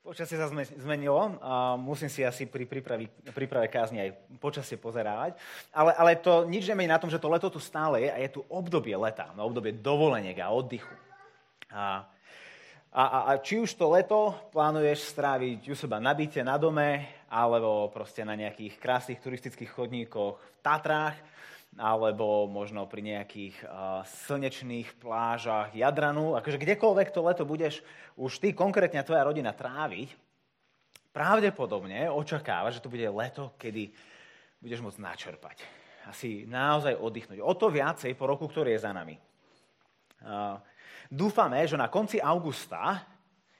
Počasie sa zmenilo, a musím si asi pri príprave, príprave kázni aj počasie pozerávať, ale, ale to nič nemení na tom, že to leto tu stále je a je tu obdobie leta, no obdobie dovoleniek a oddychu. A, a, a či už to leto plánuješ stráviť u seba na byte, na dome, alebo proste na nejakých krásnych turistických chodníkoch v Tatrách, alebo možno pri nejakých uh, slnečných plážach Jadranu, akože kdekoľvek to leto budeš už ty konkrétne tvoja rodina tráviť, pravdepodobne očakáva, že to bude leto, kedy budeš môcť načerpať. Asi naozaj oddychnúť. O to viacej po roku, ktorý je za nami. Uh, dúfame, že na konci augusta,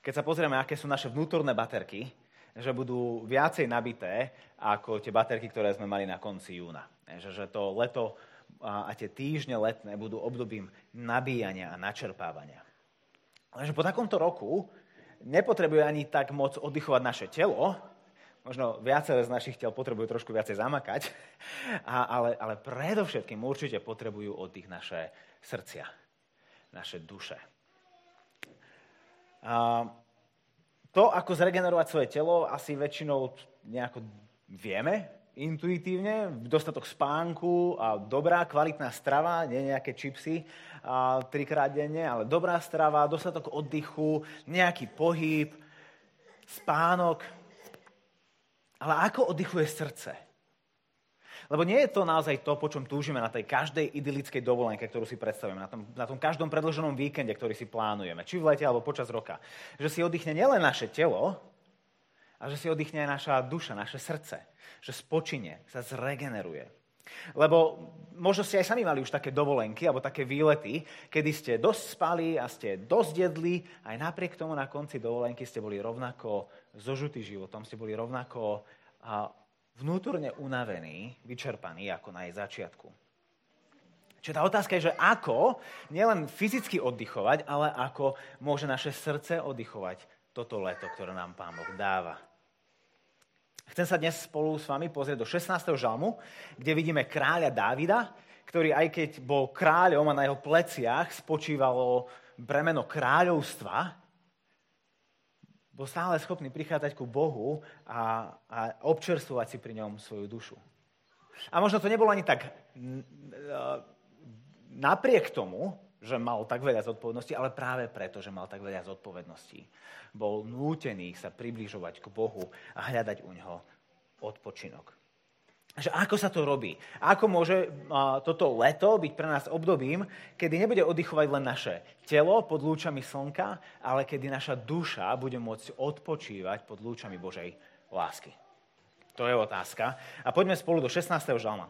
keď sa pozrieme, aké sú naše vnútorné baterky, že budú viacej nabité ako tie baterky, ktoré sme mali na konci júna. Že, že to leto a tie týždne letné budú obdobím nabíjania a načerpávania. Lenže po takomto roku nepotrebuje ani tak moc oddychovať naše telo, možno viaceré z našich tel potrebujú trošku viacej zamakať, a, ale, ale predovšetkým určite potrebujú oddych naše srdcia, naše duše. A to, ako zregenerovať svoje telo, asi väčšinou nejako vieme, intuitívne, dostatok spánku a dobrá, kvalitná strava, nie nejaké čipsy a, trikrát denne, ale dobrá strava, dostatok oddychu, nejaký pohyb, spánok. Ale ako oddychuje srdce? Lebo nie je to naozaj to, po čom túžime na tej každej idylickej dovolenke, ktorú si predstavujeme, na tom, na tom každom predloženom víkende, ktorý si plánujeme, či v lete alebo počas roka. Že si oddychne nielen naše telo, a že si oddychne aj naša duša, naše srdce. Že spočine, sa zregeneruje. Lebo možno ste aj sami mali už také dovolenky alebo také výlety, kedy ste dosť spali a ste dosť jedli, aj napriek tomu na konci dovolenky ste boli rovnako zožutí životom, ste boli rovnako vnútorne unavení, vyčerpaní ako na jej začiatku. Čiže tá otázka je, že ako nielen fyzicky oddychovať, ale ako môže naše srdce oddychovať toto leto, ktoré nám Pán Boh dáva. Chcem sa dnes spolu s vami pozrieť do 16. žalmu, kde vidíme kráľa Dávida, ktorý aj keď bol kráľom a na jeho pleciach spočívalo bremeno kráľovstva, bol stále schopný prichádzať ku Bohu a, a občerstvovať si pri ňom svoju dušu. A možno to nebolo ani tak napriek tomu, že mal tak veľa zodpovedností, ale práve preto, že mal tak veľa zodpovedností. Bol nútený sa približovať k Bohu a hľadať u neho odpočinok. Že ako sa to robí? Ako môže toto leto byť pre nás obdobím, kedy nebude oddychovať len naše telo pod lúčami slnka, ale kedy naša duša bude môcť odpočívať pod lúčami Božej lásky? To je otázka. A poďme spolu do 16.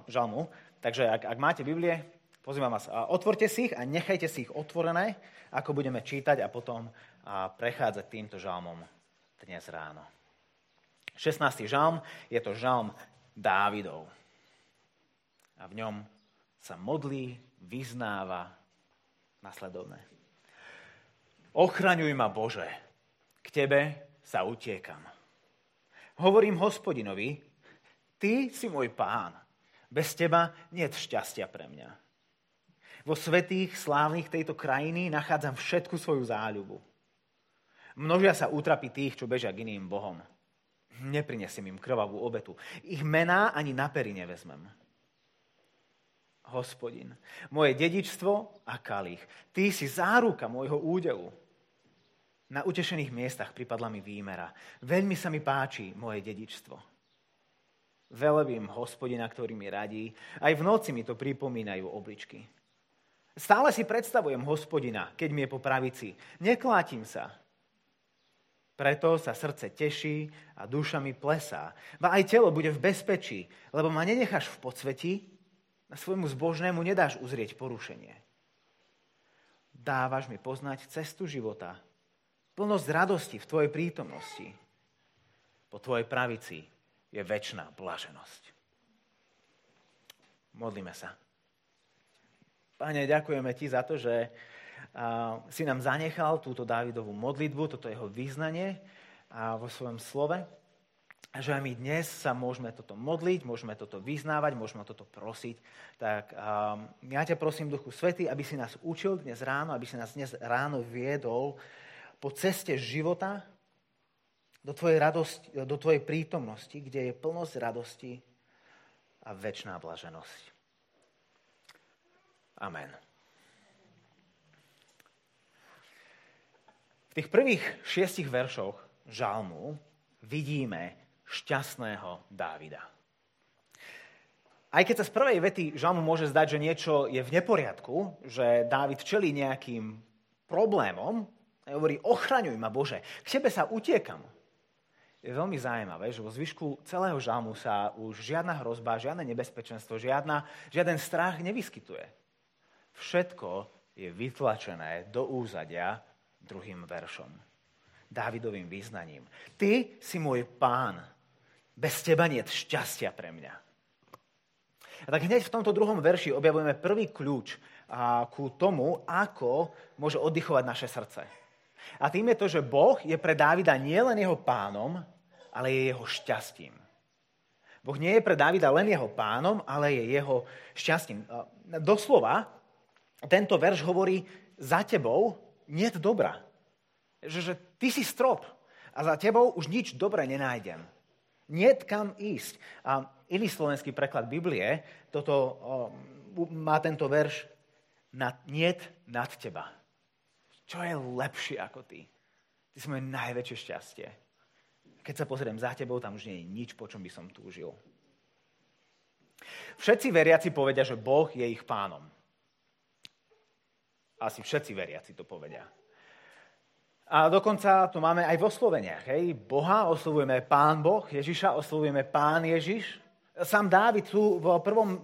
žalmu. Takže ak, ak máte Biblie, Pozývam vás, otvorte si ich a nechajte si ich otvorené, ako budeme čítať a potom prechádzať týmto žalmom dnes ráno. 16. žalm je to žalm Dávidov. A v ňom sa modlí, vyznáva nasledovné. Ochraňuj ma, Bože, k Tebe sa utiekam. Hovorím hospodinovi, Ty si môj pán, bez Teba nie šťastia pre mňa. Vo svetých, slávnych tejto krajiny nachádzam všetku svoju záľubu. Množia sa útrapy tých, čo bežia k iným bohom. Neprinesiem im krvavú obetu. Ich mená ani na pery nevezmem. Hospodin, moje dedičstvo a kalich. Ty si záruka môjho údelu. Na utešených miestach pripadla mi výmera. Veľmi sa mi páči moje dedičstvo. Velebím hospodina, ktorý mi radí. Aj v noci mi to pripomínajú obličky. Stále si predstavujem hospodina, keď mi je po pravici. Neklátim sa. Preto sa srdce teší a duša mi plesá. Ba aj telo bude v bezpečí, lebo ma nenecháš v podsvetí a svojmu zbožnému nedáš uzrieť porušenie. Dávaš mi poznať cestu života, plnosť radosti v Tvojej prítomnosti. Po Tvojej pravici je väčšiná blaženosť. Modlíme sa. Pane, ďakujeme Ti za to, že si nám zanechal túto Dávidovú modlitbu, toto jeho význanie vo svojom slove. A že aj my dnes sa môžeme toto modliť, môžeme toto vyznávať, môžeme toto prosiť. Tak ja ťa prosím, Duchu Svety, aby si nás učil dnes ráno, aby si nás dnes ráno viedol po ceste života, do tvojej, radosti, do tvojej prítomnosti, kde je plnosť radosti a väčšiná blaženosť. Amen. V tých prvých šiestich veršoch žalmu vidíme šťastného Dávida. Aj keď sa z prvej vety žalmu môže zdať, že niečo je v neporiadku, že Dávid čelí nejakým problémom, a hovorí, ochraňuj ma Bože, k tebe sa utiekam. Je veľmi zaujímavé, že vo zvyšku celého žalmu sa už žiadna hrozba, žiadne nebezpečenstvo, žiadna, žiaden strach nevyskytuje. Všetko je vytlačené do úzadia druhým veršom. Dávidovým význaním. Ty si môj pán. Bez teba nie je šťastia pre mňa. A tak hneď v tomto druhom verši objavujeme prvý kľúč ku tomu, ako môže oddychovať naše srdce. A tým je to, že Boh je pre Dávida nielen jeho pánom, ale je jeho šťastím. Boh nie je pre Dávida len jeho pánom, ale je jeho šťastím. Doslova, tento verš hovorí, za tebou nie je dobrá. Že, že ty si strop a za tebou už nič dobré nenájdem. Nie kam ísť. A iný slovenský preklad Biblie toto, o, má tento verš nad, niet nad teba. Čo je lepšie ako ty? Ty si moje najväčšie šťastie. Keď sa pozriem za tebou, tam už nie je nič, po čom by som túžil. Všetci veriaci povedia, že Boh je ich pánom. Asi všetci veriaci to povedia. A dokonca to máme aj vo Sloveniach. Hej? Boha oslovujeme Pán Boh, Ježiša oslovujeme Pán Ježiš. Sám Dávid tu v, prvom, eh,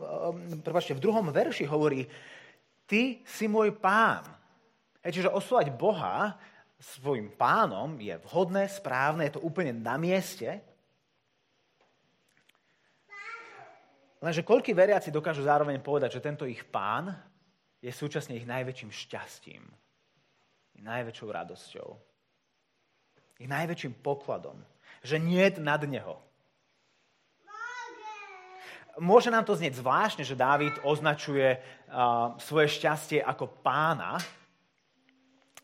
prváčte, v druhom verši hovorí, ty si môj pán. Hej, čiže oslovať Boha svojim pánom je vhodné, správne, je to úplne na mieste. Lenže koľký veriaci dokážu zároveň povedať, že tento ich pán je súčasne ich najväčším šťastím najväčšou radosťou. Je najväčším pokladom. Že nie je nad neho. Môže nám to znieť zvláštne, že Dávid označuje uh, svoje šťastie ako pána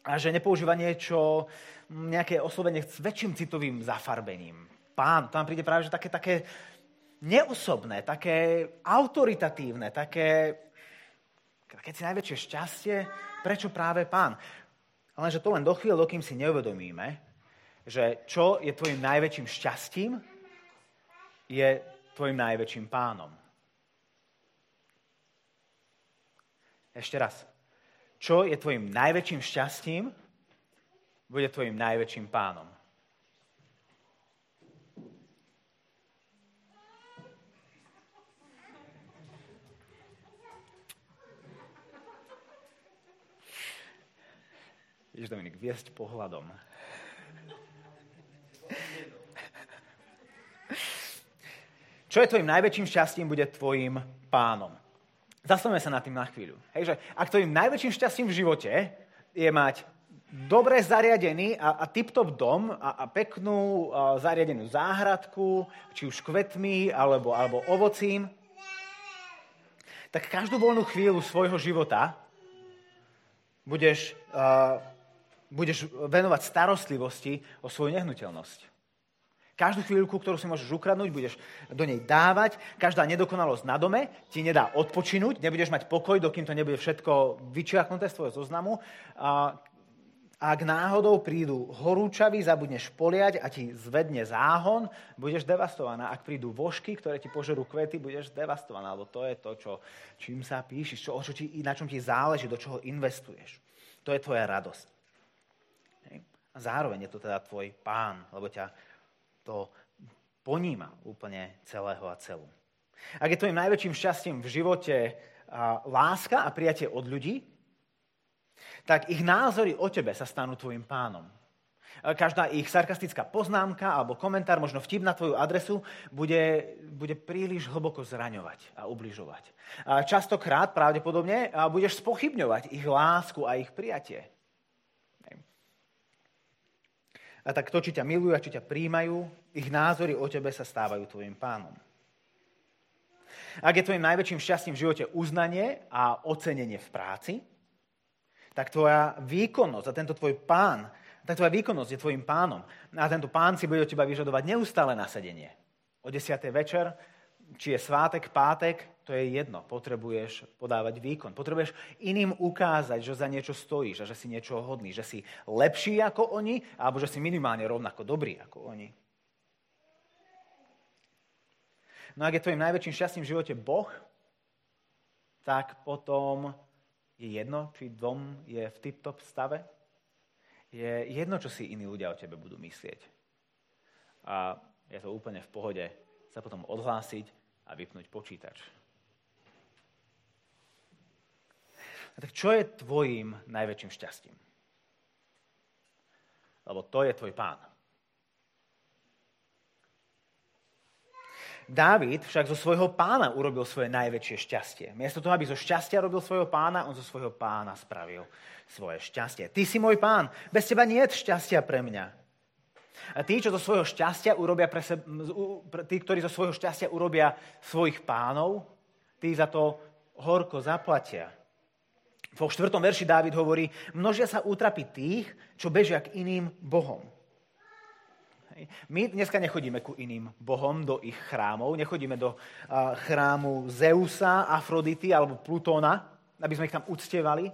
a že nepoužíva niečo, nejaké oslovenie s väčším citovým zafarbením. Pán, nám príde práve že také, také neosobné, také autoritatívne, také, keď si najväčšie šťastie, prečo práve pán? Ale že to len do chvíle, dokým si neuvedomíme, že čo je tvojim najväčším šťastím, je tvojim najväčším pánom. Ešte raz. Čo je tvojim najväčším šťastím, bude tvojim najväčším pánom. Vidíš, Dominik, viesť pohľadom. Čo je tvojim najväčším šťastím, bude tvojim pánom. Zastavme sa nad tým na chvíľu. Hej, že ak tvojim najväčším šťastím v živote je mať dobre zariadený a, a tip-top dom a, a peknú a zariadenú záhradku, či už kvetmi alebo, alebo ovocím, tak každú voľnú chvíľu svojho života budeš uh, budeš venovať starostlivosti o svoju nehnuteľnosť. Každú chvíľku, ktorú si môžeš ukradnúť, budeš do nej dávať. Každá nedokonalosť na dome ti nedá odpočinúť, nebudeš mať pokoj, dokým to nebude všetko vyčiaknuté z tvojho zoznamu. A ak náhodou prídu horúčavy, zabudneš poliať a ti zvedne záhon, budeš devastovaná. Ak prídu vožky, ktoré ti požerú kvety, budeš devastovaná, lebo to je to, čo, čím sa píšiš, čo, čo ti, na čom ti záleží, do čoho investuješ. To je tvoja radosť. A zároveň je to teda tvoj pán, lebo ťa to poníma úplne celého a celú. Ak je tvojim najväčším šťastím v živote láska a prijatie od ľudí, tak ich názory o tebe sa stanú tvojim pánom. Každá ich sarkastická poznámka alebo komentár, možno vtip na tvoju adresu, bude, bude príliš hlboko zraňovať a ubližovať. A častokrát, pravdepodobne, budeš spochybňovať ich lásku a ich prijatie. A tak to, či ťa milujú a či ťa príjmajú, ich názory o tebe sa stávajú tvojim pánom. Ak je tvojim najväčším šťastím v živote uznanie a ocenenie v práci, tak tvoja výkonnosť a tento tvoj pán tak tvoja výkonnosť je tvojim pánom. A tento pán si bude od teba vyžadovať neustále nasedenie. O 10. večer, či je svátek, pátek, to je jedno. Potrebuješ podávať výkon. Potrebuješ iným ukázať, že za niečo stojíš a že si niečo hodný, že si lepší ako oni, alebo že si minimálne rovnako dobrý ako oni. No ak je tvojim najväčším šťastím v živote Boh, tak potom je jedno, či dom je v tip-top stave. Je jedno, čo si iní ľudia o tebe budú myslieť. A je to úplne v pohode sa potom odhlásiť a vypnúť počítač. A tak čo je tvojim najväčším šťastím? Lebo to je tvoj pán. Dávid však zo svojho pána urobil svoje najväčšie šťastie. Miesto toho, aby zo šťastia robil svojho pána, on zo svojho pána spravil svoje šťastie. Ty si môj pán, bez teba nie je šťastia pre mňa. A tí, čo zo svojho šťastia urobia pre seba, tí, ktorí zo svojho šťastia urobia svojich pánov, tí za to horko zaplatia. Vo štvrtom verši Dávid hovorí, množia sa útrapy tých, čo bežia k iným bohom. My dneska nechodíme ku iným bohom do ich chrámov, nechodíme do chrámu Zeusa, Afrodity alebo Plutóna, aby sme ich tam uctievali,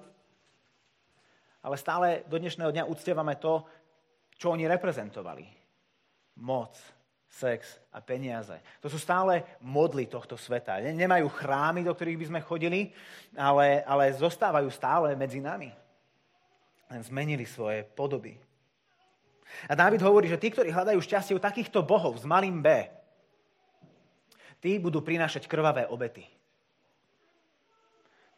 ale stále do dnešného dňa uctievame to, čo oni reprezentovali. Moc, sex a peniaze. To sú stále modly tohto sveta. Nemajú chrámy, do ktorých by sme chodili, ale, ale zostávajú stále medzi nami. Len zmenili svoje podoby. A Dávid hovorí, že tí, ktorí hľadajú šťastie u takýchto bohov s malým B, tí budú prinášať krvavé obety.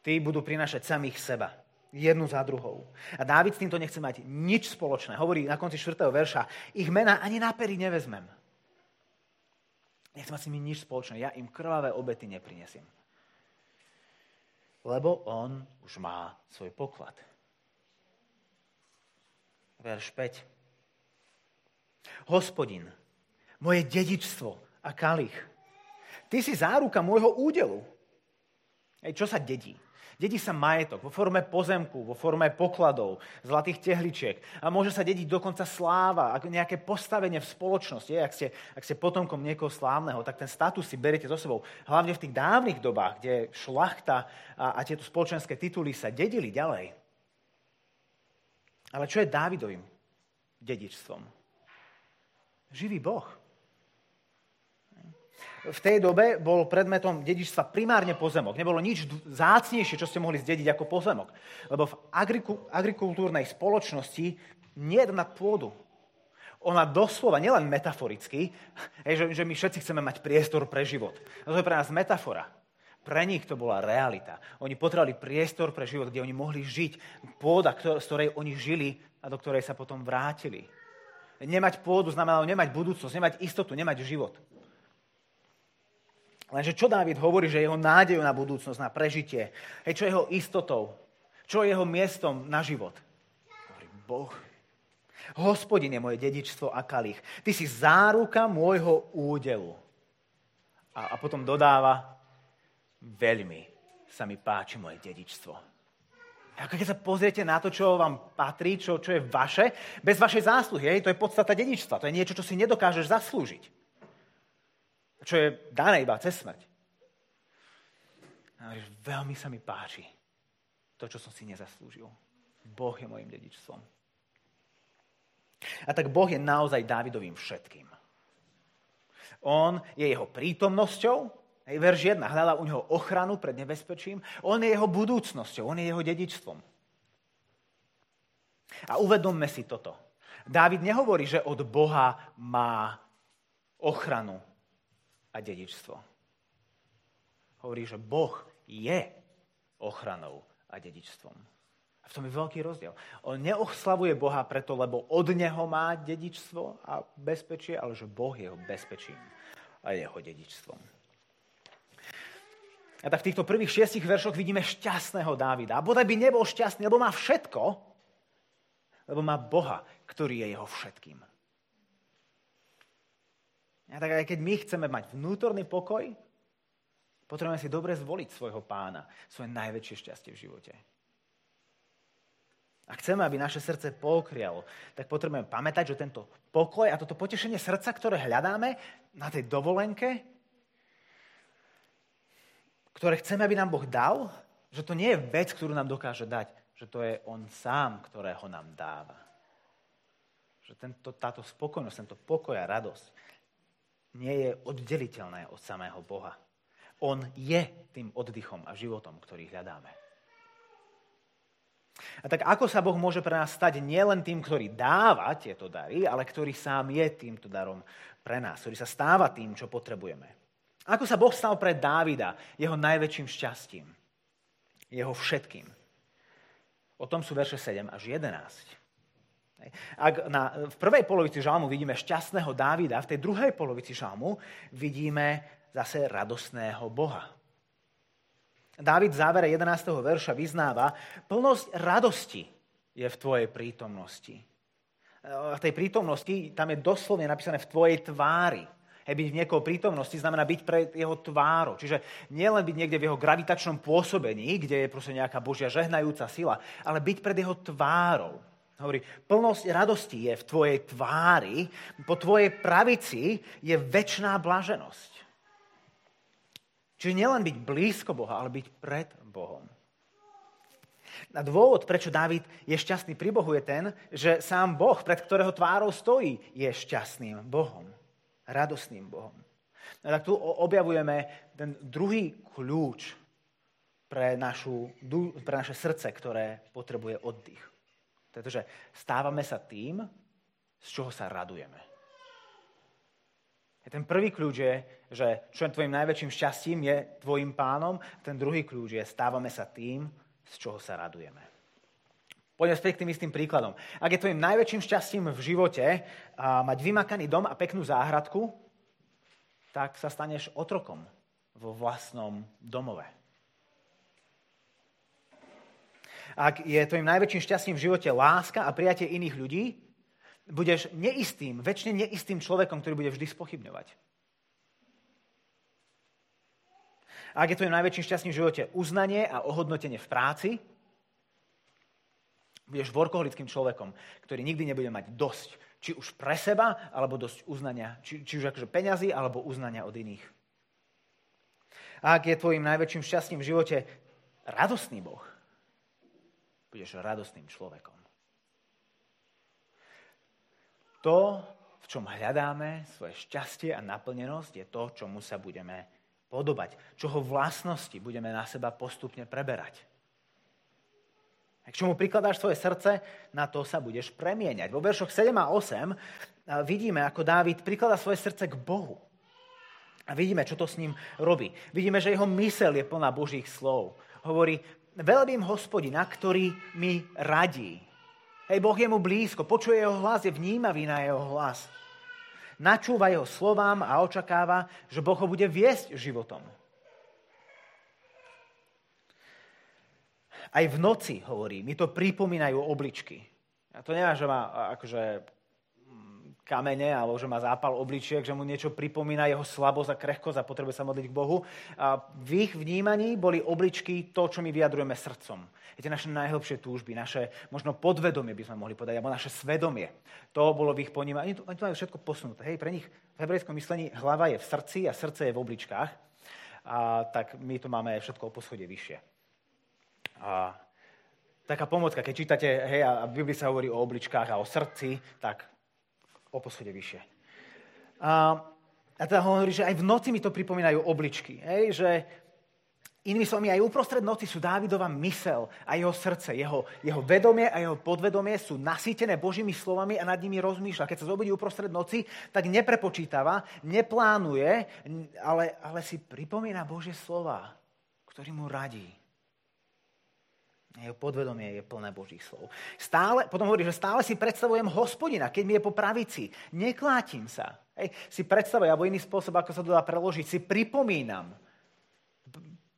Tí budú prinášať samých seba. Jednu za druhou. A Dávid s týmto nechce mať nič spoločné. Hovorí na konci 4. verša, ich mena ani na pery nevezmem. Nechcem mať s nimi nič spoločné. Ja im krvavé obety neprinesiem. Lebo on už má svoj poklad. Verš 5. Hospodin, moje dedičstvo a kalich. Ty si záruka môjho údelu. Ej, čo sa dedí? Dedí sa majetok vo forme pozemku, vo forme pokladov, zlatých tehličiek. A môže sa dediť dokonca sláva, nejaké postavenie v spoločnosti. Ak ste, ak ste potomkom niekoho slávneho, tak ten status si beriete so sebou. Hlavne v tých dávnych dobách, kde šlachta a, a tieto spoločenské tituly sa dedili ďalej. Ale čo je Dávidovým dedičstvom? živý Boh. V tej dobe bol predmetom dedičstva primárne pozemok. Nebolo nič zácnejšie, čo ste mohli zdediť ako pozemok. Lebo v agrikultúrnej spoločnosti nie na pôdu. Ona doslova, nielen metaforicky, že, že my všetci chceme mať priestor pre život. To je pre nás metafora. Pre nich to bola realita. Oni potrebovali priestor pre život, kde oni mohli žiť. Pôda, z ktorej oni žili a do ktorej sa potom vrátili. Nemať pôdu znamenalo nemať budúcnosť, nemať istotu, nemať život. Lenže čo Dávid hovorí, že jeho nádejou na budúcnosť, na prežitie, hej, čo je jeho istotou, čo je jeho miestom na život? Hovorí Boh. Hospodin je moje dedičstvo a kalich. Ty si záruka môjho údelu. A, a potom dodáva, veľmi sa mi páči moje dedičstvo. Ako keď sa pozriete na to, čo vám patrí, čo, čo je vaše, bez vašej zásluhy, hej, to je podstata dedičstva. To je niečo, čo si nedokážeš zaslúžiť. Čo je dané iba cez smrť. A hovoríš, veľmi sa mi páči to, čo som si nezaslúžil. Boh je mojim dedičstvom. A tak Boh je naozaj Dávidovým všetkým. On je jeho prítomnosťou, Hej, verš 1. Hľadal u neho ochranu pred nebezpečím. On je jeho budúcnosťou, on je jeho dedičstvom. A uvedomme si toto. Dávid nehovorí, že od Boha má ochranu a dedičstvo. Hovorí, že Boh je ochranou a dedičstvom. A v tom je veľký rozdiel. On neoslavuje Boha preto, lebo od Neho má dedičstvo a bezpečie, ale že Boh je jeho bezpečím a jeho dedičstvom. A tak v týchto prvých šiestich veršoch vidíme šťastného Dávida. A bodaj by nebol šťastný, lebo má všetko, lebo má Boha, ktorý je jeho všetkým. A tak aj keď my chceme mať vnútorný pokoj, potrebujeme si dobre zvoliť svojho pána, svoje najväčšie šťastie v živote. a chceme, aby naše srdce pokrialo, tak potrebujeme pamätať, že tento pokoj a toto potešenie srdca, ktoré hľadáme na tej dovolenke, ktoré chceme, aby nám Boh dal, že to nie je vec, ktorú nám dokáže dať, že to je On sám, ktorého nám dáva. Že tento, táto spokojnosť, tento pokoj a radosť nie je oddeliteľné od samého Boha. On je tým oddychom a životom, ktorý hľadáme. A tak ako sa Boh môže pre nás stať nielen tým, ktorý dáva tieto dary, ale ktorý sám je týmto darom pre nás, ktorý sa stáva tým, čo potrebujeme. Ako sa Boh stal pre Dávida jeho najväčším šťastím, jeho všetkým. O tom sú verše 7 až 11. Ak na, v prvej polovici žalmu vidíme šťastného Dávida, v tej druhej polovici žalmu vidíme zase radostného Boha. Dávid v závere 11. verša vyznáva, plnosť radosti je v tvojej prítomnosti. V tej prítomnosti tam je doslovne napísané v tvojej tvári. Hej, byť v niekoho prítomnosti znamená byť pred jeho tvárou. Čiže nielen byť niekde v jeho gravitačnom pôsobení, kde je proste nejaká Božia žehnajúca sila, ale byť pred jeho tvárou. Hovorí, plnosť radosti je v tvojej tvári, po tvojej pravici je väčšiná blaženosť. Čiže nielen byť blízko Boha, ale byť pred Bohom. A dôvod, prečo Dávid je šťastný pri Bohu, je ten, že sám Boh, pred ktorého tvárou stojí, je šťastným Bohom. Radosným Bohom. A tak tu objavujeme ten druhý kľúč pre, našu, pre naše srdce, ktoré potrebuje oddych. Pretože stávame sa tým, z čoho sa radujeme. Ten prvý kľúč je, že čo je tvojim najväčším šťastím, je tvojim pánom. Ten druhý kľúč je, stávame sa tým, z čoho sa radujeme. Poďme späť k tým istým príkladom. Ak je tvojim najväčším šťastím v živote a mať vymakaný dom a peknú záhradku, tak sa staneš otrokom vo vlastnom domove. Ak je tvojim najväčším šťastím v živote láska a prijatie iných ľudí, budeš neistým, väčšine neistým človekom, ktorý bude vždy spochybňovať. Ak je tvojim najväčším šťastným v živote uznanie a ohodnotenie v práci, budeš workoholickým človekom, ktorý nikdy nebude mať dosť, či už pre seba, alebo dosť uznania, či, či už akože peňazí, alebo uznania od iných. Ak je tvojim najväčším šťastím v živote radostný Boh, budeš radostným človekom. To, v čom hľadáme svoje šťastie a naplnenosť, je to, čomu sa budeme podobať. Čoho vlastnosti budeme na seba postupne preberať. K čomu prikladáš svoje srdce, na to sa budeš premieňať. Vo veršoch 7 a 8 vidíme, ako Dávid prikladá svoje srdce k Bohu. A vidíme, čo to s ním robí. Vidíme, že jeho mysel je plná Božích slov. Hovorí, veľbím hospodina, ktorý mi radí. Hej, Boh je mu blízko, počuje jeho hlas, je vnímavý na jeho hlas. Načúva jeho slovám a očakáva, že Boh ho bude viesť životom. Aj v noci, hovorí, mi to pripomínajú obličky. A to neviem, že má akože kamene alebo že má zápal obličiek, že mu niečo pripomína jeho slabosť a krehkosť a potrebuje sa modliť k Bohu. A v ich vnímaní boli obličky to, čo my vyjadrujeme srdcom. Je to naše najhlbšie túžby, naše možno podvedomie by sme mohli povedať, alebo naše svedomie. To bolo v ich ponímaní. Oni to, oni to majú všetko posunuté. Hej, pre nich v hebrejskom myslení hlava je v srdci a srdce je v obličkách. A tak my to máme všetko o poschodie vyššie. A taká pomocka, keď čítate, hej, a v Biblii sa hovorí o obličkách a o srdci, tak o poschode vyššie. A, a teda hovorí, že aj v noci mi to pripomínajú obličky. Hej, že Inými slovami, aj uprostred noci sú Dávidova mysel a jeho srdce, jeho, jeho vedomie a jeho podvedomie sú nasýtené Božími slovami a nad nimi rozmýšľa. Keď sa zobudí uprostred noci, tak neprepočítava, neplánuje, ale, ale si pripomína Božie slova, ktorý mu radí. Jeho podvedomie je plné Božích slov. Stále, potom hovorí, že stále si predstavujem hospodina, keď mi je po pravici. Neklátim sa. Hej, si predstavujem, alebo iný spôsob, ako sa to dá preložiť, si pripomínam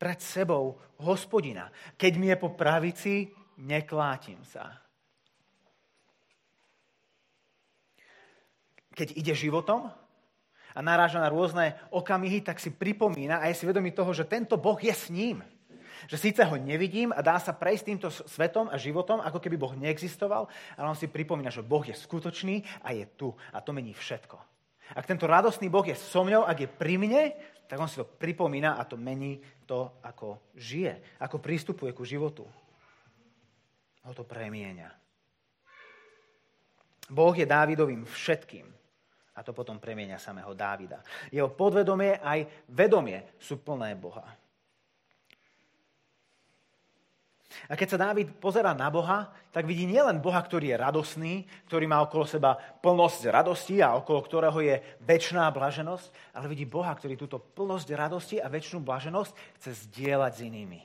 pred sebou hospodina. Keď mi je po pravici, neklátim sa. Keď ide životom a naráža na rôzne okamihy, tak si pripomína a je si vedomý toho, že tento Boh je s ním Že síce ho nevidím a dá sa prejsť týmto svetom a životom, ako keby Boh neexistoval, ale on si pripomína, že Boh je skutočný a je tu. A to mení všetko. Ak tento radostný Boh je so mňou, ak je pri mne, tak on si to pripomína a to mení to, ako žije, ako prístupuje ku životu. Ho to premieňa. Boh je Dávidovým všetkým. A to potom premieňa samého Dávida. Jeho podvedomie aj vedomie sú plné Boha. A keď sa Dávid pozera na Boha, tak vidí nielen Boha, ktorý je radosný, ktorý má okolo seba plnosť radosti a okolo ktorého je väčšiná blaženosť, ale vidí Boha, ktorý túto plnosť radosti a väčšinu blaženosť chce zdieľať s inými.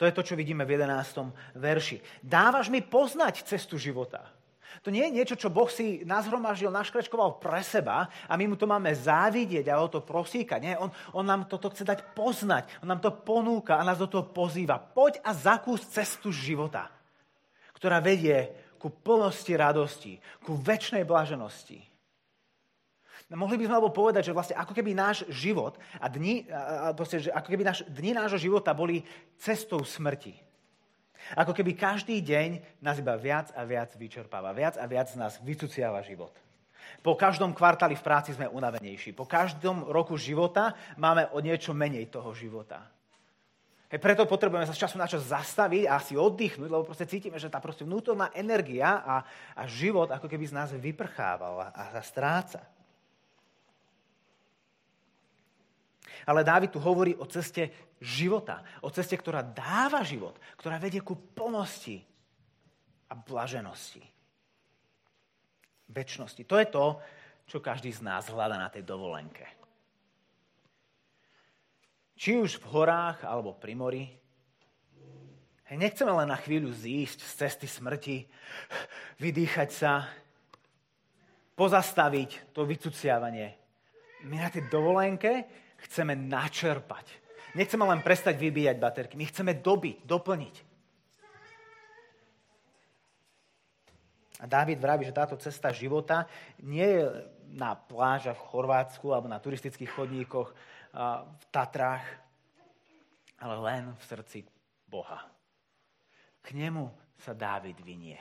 To je to, čo vidíme v 11. verši. Dávaš mi poznať cestu života. To nie je niečo, čo Boh si nazhromaždil, naškrečkoval pre seba a my mu to máme závidieť a o to prosíkať. Nie, on, on nám toto chce dať poznať, on nám to ponúka a nás do toho pozýva. Poď a zakús cestu života, ktorá vedie ku plnosti radosti, ku väčšnej blaženosti. No, mohli by sme alebo povedať, že vlastne ako keby náš život a dni, a proste, že ako keby náš, dni nášho života boli cestou smrti. Ako keby každý deň nás iba viac a viac vyčerpáva. Viac a viac z nás vycuciava život. Po každom kvartáli v práci sme unavenejší. Po každom roku života máme o niečo menej toho života. Hej, preto potrebujeme sa z času na čas zastaviť a si oddychnúť, lebo proste cítime, že tá proste vnútorná energia a, a život ako keby z nás vyprchával a, a stráca. Ale Dávid tu hovorí o ceste života, o ceste, ktorá dáva život, ktorá vedie ku plnosti a blaženosti. Večnosti. To je to, čo každý z nás hľada na tej dovolenke. Či už v horách alebo pri mori. Nechceme len na chvíľu zísť z cesty smrti, vydýchať sa, pozastaviť to vycuciavanie. My na tej dovolenke chceme načerpať. Nechceme len prestať vybíjať baterky, my chceme dobiť, doplniť. A Dávid vraví, že táto cesta života nie je na plážach v Chorvátsku alebo na turistických chodníkoch v Tatrách, ale len v srdci Boha. K nemu sa Dávid vynie.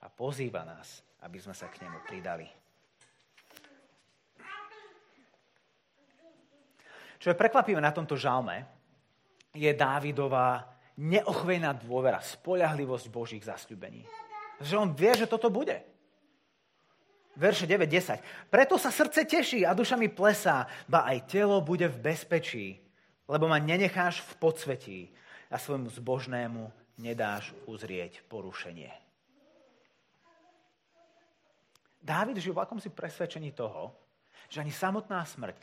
A pozýva nás, aby sme sa k nemu pridali. Čo je prekvapivé na tomto žalme, je Dávidová neochvejná dôvera, spoľahlivosť Božích zasľubení. Že on vie, že toto bude. Verše 9-10. Preto sa srdce teší a duša mi plesá, ba aj telo bude v bezpečí, lebo ma nenecháš v podsvetí a svojmu zbožnému nedáš uzrieť porušenie. Dávid žil v akomsi presvedčení toho, že ani samotná smrť,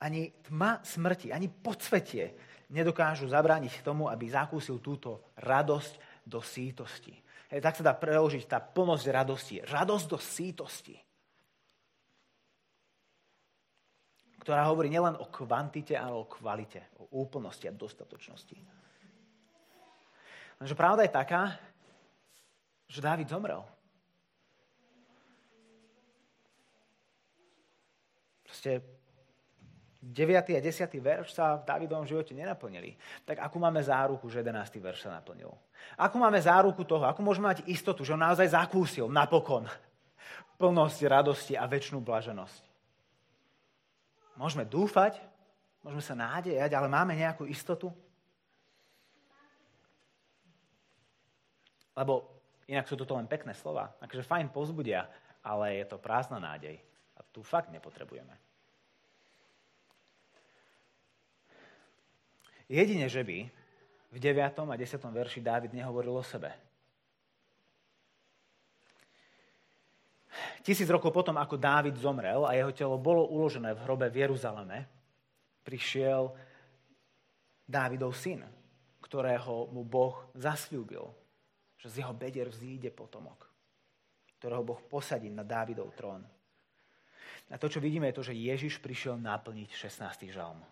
ani tma smrti, ani podsvetie nedokážu zabrániť tomu, aby zakúsil túto radosť do sítosti. Hej, tak sa dá preložiť tá plnosť radosti. Radosť do sítosti. Ktorá hovorí nielen o kvantite, ale o kvalite, o úplnosti a dostatočnosti. Lenže pravda je taká, že Dávid zomrel. Proste 9. a 10. verš sa v Davidovom živote nenaplnili. Tak akú máme záruku, že 11. verš sa naplnil? Akú máme záruku toho? Akú môžeme mať istotu, že on naozaj zakúsil napokon plnosť radosti a väčšinu blaženosť? Môžeme dúfať, môžeme sa nádejať, ale máme nejakú istotu? Lebo inak sú toto len pekné slova. Takže fajn pozbudia, ale je to prázdna nádej. A tu fakt nepotrebujeme. Jedine, že by v 9. a 10. verši Dávid nehovoril o sebe. Tisíc rokov potom, ako Dávid zomrel a jeho telo bolo uložené v hrobe v Jeruzaleme, prišiel Dávidov syn, ktorého mu Boh zasľúbil, že z jeho bedier vzíde potomok, ktorého Boh posadí na Dávidov trón. A to, čo vidíme, je to, že Ježiš prišiel naplniť 16. žalm.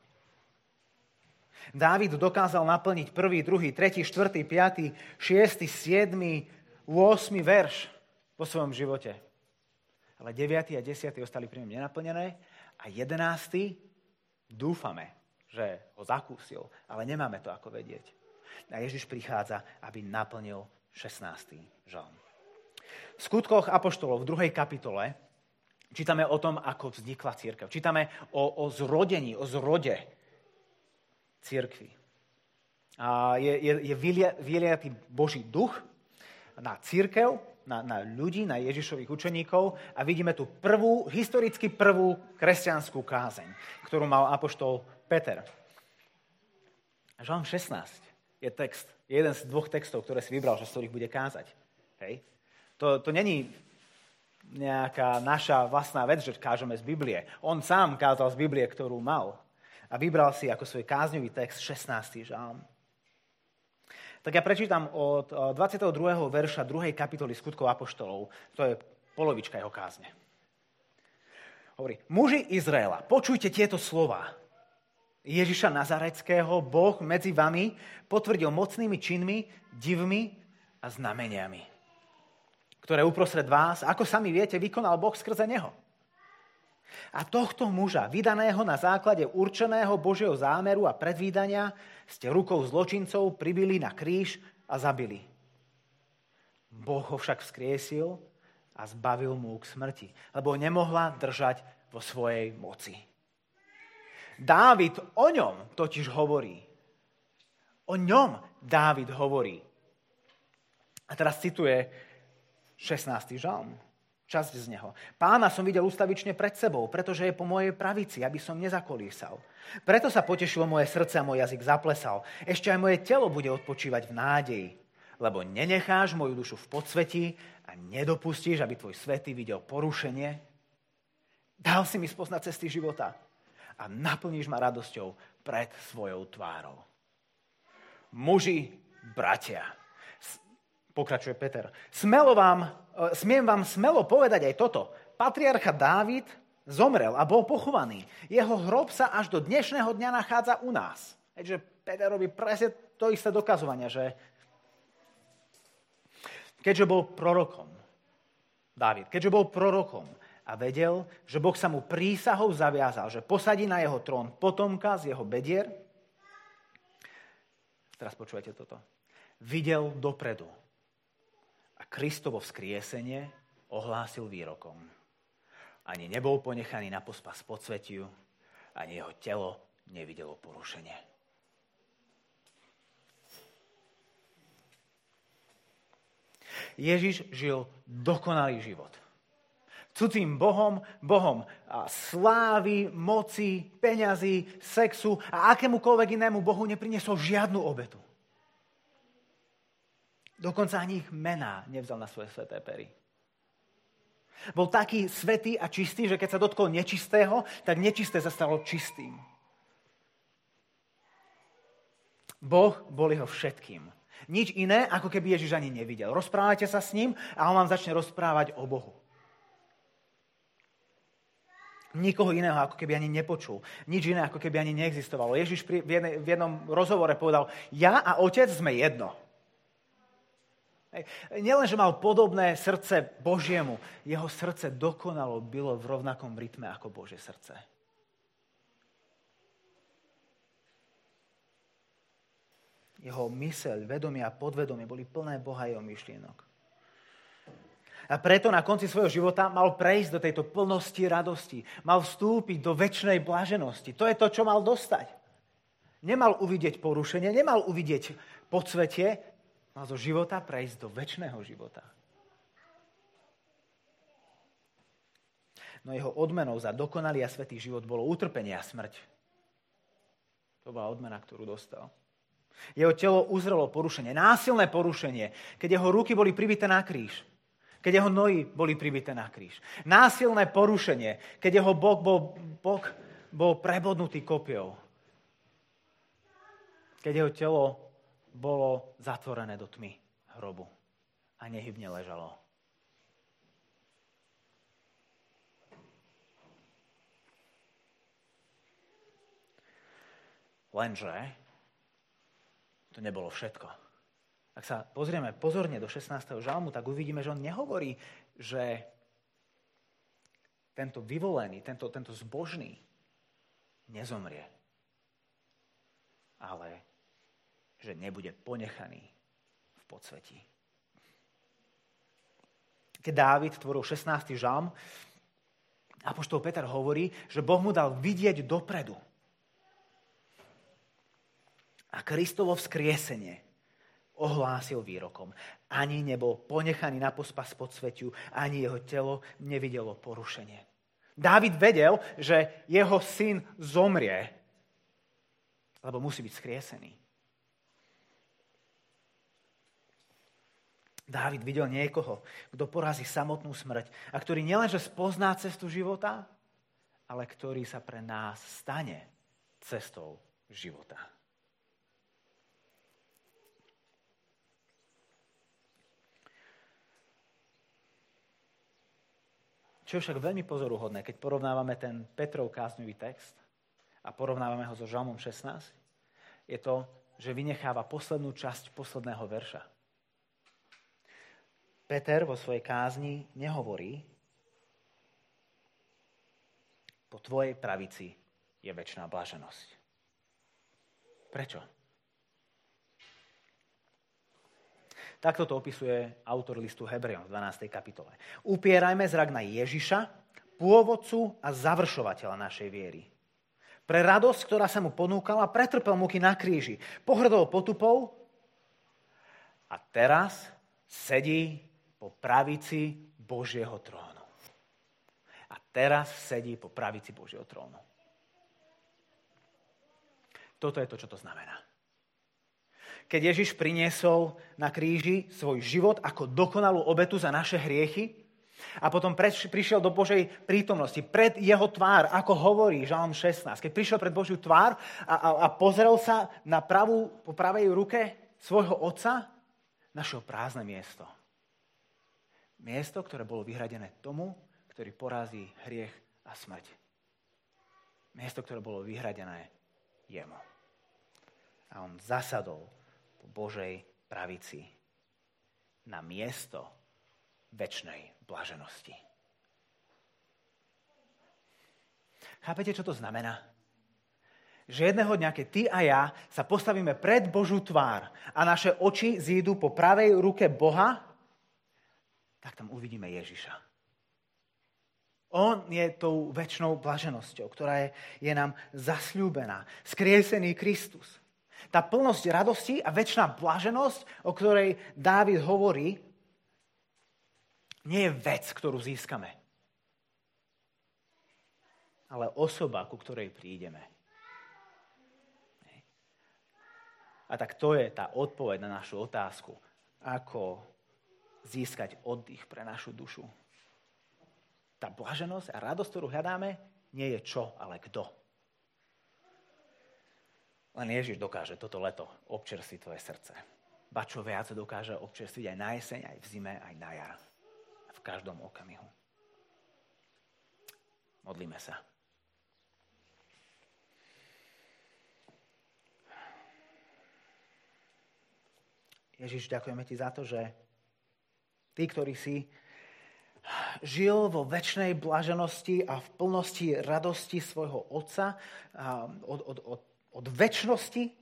Dávid dokázal naplniť prvý, druhý, tretí, štvrtý, piatý, šiestý, siedmy, 8. verš po svojom živote. Ale 9. a 10. ostali pri ňom nenaplnené a 11. dúfame, že ho zakúsil, ale nemáme to ako vedieť. A Ježiš prichádza, aby naplnil 16. žalm. V skutkoch Apoštolov v druhej kapitole čítame o tom, ako vznikla církev. Čítame o, o zrodení, o zrode církvy. A je, je, je vyliatý Boží duch na církev, na, na ľudí, na Ježišových učeníkov a vidíme tu prvú, historicky prvú kresťanskú kázeň, ktorú mal apoštol Peter. Žalm 16 je text, jeden z dvoch textov, ktoré si vybral, že z ktorých bude kázať. Hej. To, to není nejaká naša vlastná vec, že kážeme z Biblie. On sám kázal z Biblie, ktorú mal. A vybral si ako svoj kázňový text 16. žalm. Tak ja prečítam od 22. verša 2. kapitoly skutkov Apoštolov. To je polovička jeho kázne. Hovorí, muži Izraela, počujte tieto slova. Ježiša Nazareckého Boh medzi vami potvrdil mocnými činmi, divmi a znameniami, ktoré uprostred vás, ako sami viete, vykonal Boh skrze Neho. A tohto muža, vydaného na základe určeného Božieho zámeru a predvídania, ste rukou zločincov pribili na kríž a zabili. Boh ho však vzkriesil a zbavil mu k smrti, lebo nemohla držať vo svojej moci. Dávid o ňom totiž hovorí. O ňom Dávid hovorí. A teraz cituje 16. žalm časť z neho. Pána som videl ustavične pred sebou, pretože je po mojej pravici, aby som nezakolísal. Preto sa potešilo moje srdce a môj jazyk zaplesal. Ešte aj moje telo bude odpočívať v nádeji, lebo nenecháš moju dušu v podsvetí a nedopustíš, aby tvoj svetý videl porušenie. Dal si mi spoznať cesty života a naplníš ma radosťou pred svojou tvárou. Muži, bratia, pokračuje Peter, smelo vám E, smiem vám smelo povedať aj toto. Patriarcha Dávid zomrel a bol pochovaný. Jeho hrob sa až do dnešného dňa nachádza u nás. Takže Peter robí presne to isté dokazovanie, že keďže bol prorokom, Dávid, keďže bol prorokom a vedel, že Boh sa mu prísahou zaviazal, že posadí na jeho trón potomka z jeho bedier, teraz počujete toto, videl dopredu, Kristovo vzkriesenie ohlásil výrokom. Ani nebol ponechaný na pospas podsvetiu, ani jeho telo nevidelo porušenie. Ježiš žil dokonalý život. Cudzím Bohom, Bohom slávy, moci, peňazí, sexu a akémukoľvek inému Bohu neprinesol žiadnu obetu. Dokonca ani ich mená nevzal na svoje sveté pery. Bol taký svetý a čistý, že keď sa dotkol nečistého, tak nečisté sa stalo čistým. Boh bol jeho všetkým. Nič iné, ako keby Ježiš ani nevidel. Rozprávajte sa s ním a on vám začne rozprávať o Bohu. Nikoho iného ako keby ani nepočul. Nič iné ako keby ani neexistovalo. Ježiš v jednom rozhovore povedal, ja a otec sme jedno. Nielen, že mal podobné srdce Božiemu, jeho srdce dokonalo bylo v rovnakom rytme ako Božie srdce. Jeho myseľ, vedomie a podvedomie boli plné Boha jeho myšlienok. A preto na konci svojho života mal prejsť do tejto plnosti radosti. Mal vstúpiť do väčšnej blaženosti. To je to, čo mal dostať. Nemal uvidieť porušenie, nemal uvidieť podsvetie, Mal zo života prejsť do väčšného života. No jeho odmenou za dokonalý a svetý život bolo utrpenie a smrť. To bola odmena, ktorú dostal. Jeho telo uzrelo porušenie, násilné porušenie, keď jeho ruky boli pribité na kríž. Keď jeho nohy boli pribité na kríž. Násilné porušenie, keď jeho bok bol, bok bol prebodnutý kopiou. Keď jeho telo bolo zatvorené do tmy hrobu a nehybne ležalo. Lenže to nebolo všetko. Ak sa pozrieme pozorne do 16. žalmu, tak uvidíme, že on nehovorí, že tento vyvolený, tento, tento zbožný nezomrie. ale že nebude ponechaný v podsvetí. Keď Dávid tvoril 16. žalm, Apoštol Peter hovorí, že Boh mu dal vidieť dopredu. A Kristovo vzkriesenie ohlásil výrokom. Ani nebol ponechaný na pospas pod svetiu, ani jeho telo nevidelo porušenie. Dávid vedel, že jeho syn zomrie, lebo musí byť skriesený. Dávid videl niekoho, kto porazí samotnú smrť a ktorý nielenže spozná cestu života, ale ktorý sa pre nás stane cestou života. Čo je však veľmi pozoruhodné, keď porovnávame ten Petrov kázňový text a porovnávame ho so Žalmom 16, je to, že vynecháva poslednú časť posledného verša. Peter vo svojej kázni nehovorí, po tvojej pravici je väčšiná blaženosť. Prečo? Takto to opisuje autor listu Hebrejom v 12. kapitole. Upierajme zrak na Ježiša, pôvodcu a završovateľa našej viery. Pre radosť, ktorá sa mu ponúkala, pretrpel muky na kríži, pohrdol potupou a teraz sedí po pravici Božieho trónu. A teraz sedí po pravici Božieho trónu. Toto je to, čo to znamená. Keď Ježiš priniesol na kríži svoj život ako dokonalú obetu za naše hriechy a potom prišiel do Božej prítomnosti, pred jeho tvár, ako hovorí Žalm 16, keď prišiel pred Božiu tvár a, a, a pozrel sa na pravú, po pravej ruke svojho otca, našiel prázdne miesto. Miesto, ktoré bolo vyhradené tomu, ktorý porazí hriech a smrť. Miesto, ktoré bolo vyhradené jemu. A on zasadol po Božej pravici na miesto väčšnej blaženosti. Chápete, čo to znamená? Že jedného dňa, keď ty a ja sa postavíme pred Božú tvár a naše oči zídu po pravej ruke Boha, tak tam uvidíme Ježiša. On je tou väčšnou blaženosťou, ktorá je, je nám zasľúbená. Skriesený Kristus. Tá plnosť radosti a väčšiná blaženosť, o ktorej Dávid hovorí, nie je vec, ktorú získame, ale osoba, ku ktorej prídeme. A tak to je tá odpoveď na našu otázku. Ako získať oddych pre našu dušu. Tá blaženosť a radosť, ktorú hľadáme, nie je čo, ale kto. Len Ježiš dokáže toto leto občerstviť tvoje srdce. Ba čo viac dokáže občerstviť aj na jeseň, aj v zime, aj na jar. V každom okamihu. Modlíme sa. Ježiš, ďakujeme ti za to, že Ty, ktorý si žil vo väčšnej blaženosti a v plnosti radosti svojho Otca, od, od, od, od väčšnosti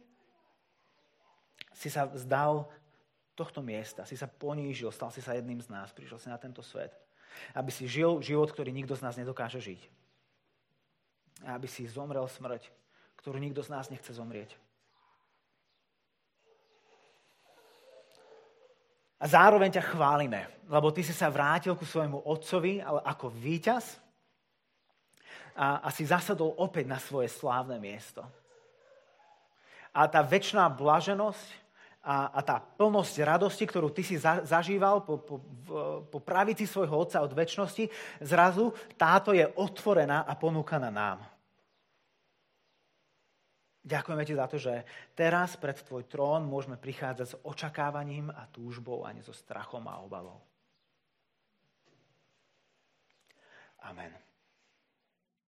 si sa vzdal tohto miesta, si sa ponížil, stal si sa jedným z nás, prišiel si na tento svet, aby si žil život, ktorý nikto z nás nedokáže žiť. A aby si zomrel smrť, ktorú nikto z nás nechce zomrieť. A zároveň ťa chválime, lebo ty si sa vrátil ku svojmu otcovi, ale ako víťaz a, a si zasadol opäť na svoje slávne miesto. A tá väčšiná blaženosť a, a tá plnosť radosti, ktorú ty si za, zažíval po, po, po pravici svojho otca od väčšnosti, zrazu táto je otvorená a ponúkaná nám. Ďakujeme ti za to, že teraz pred tvoj trón môžeme prichádzať s očakávaním a túžbou, a nie so strachom a obavou. Amen.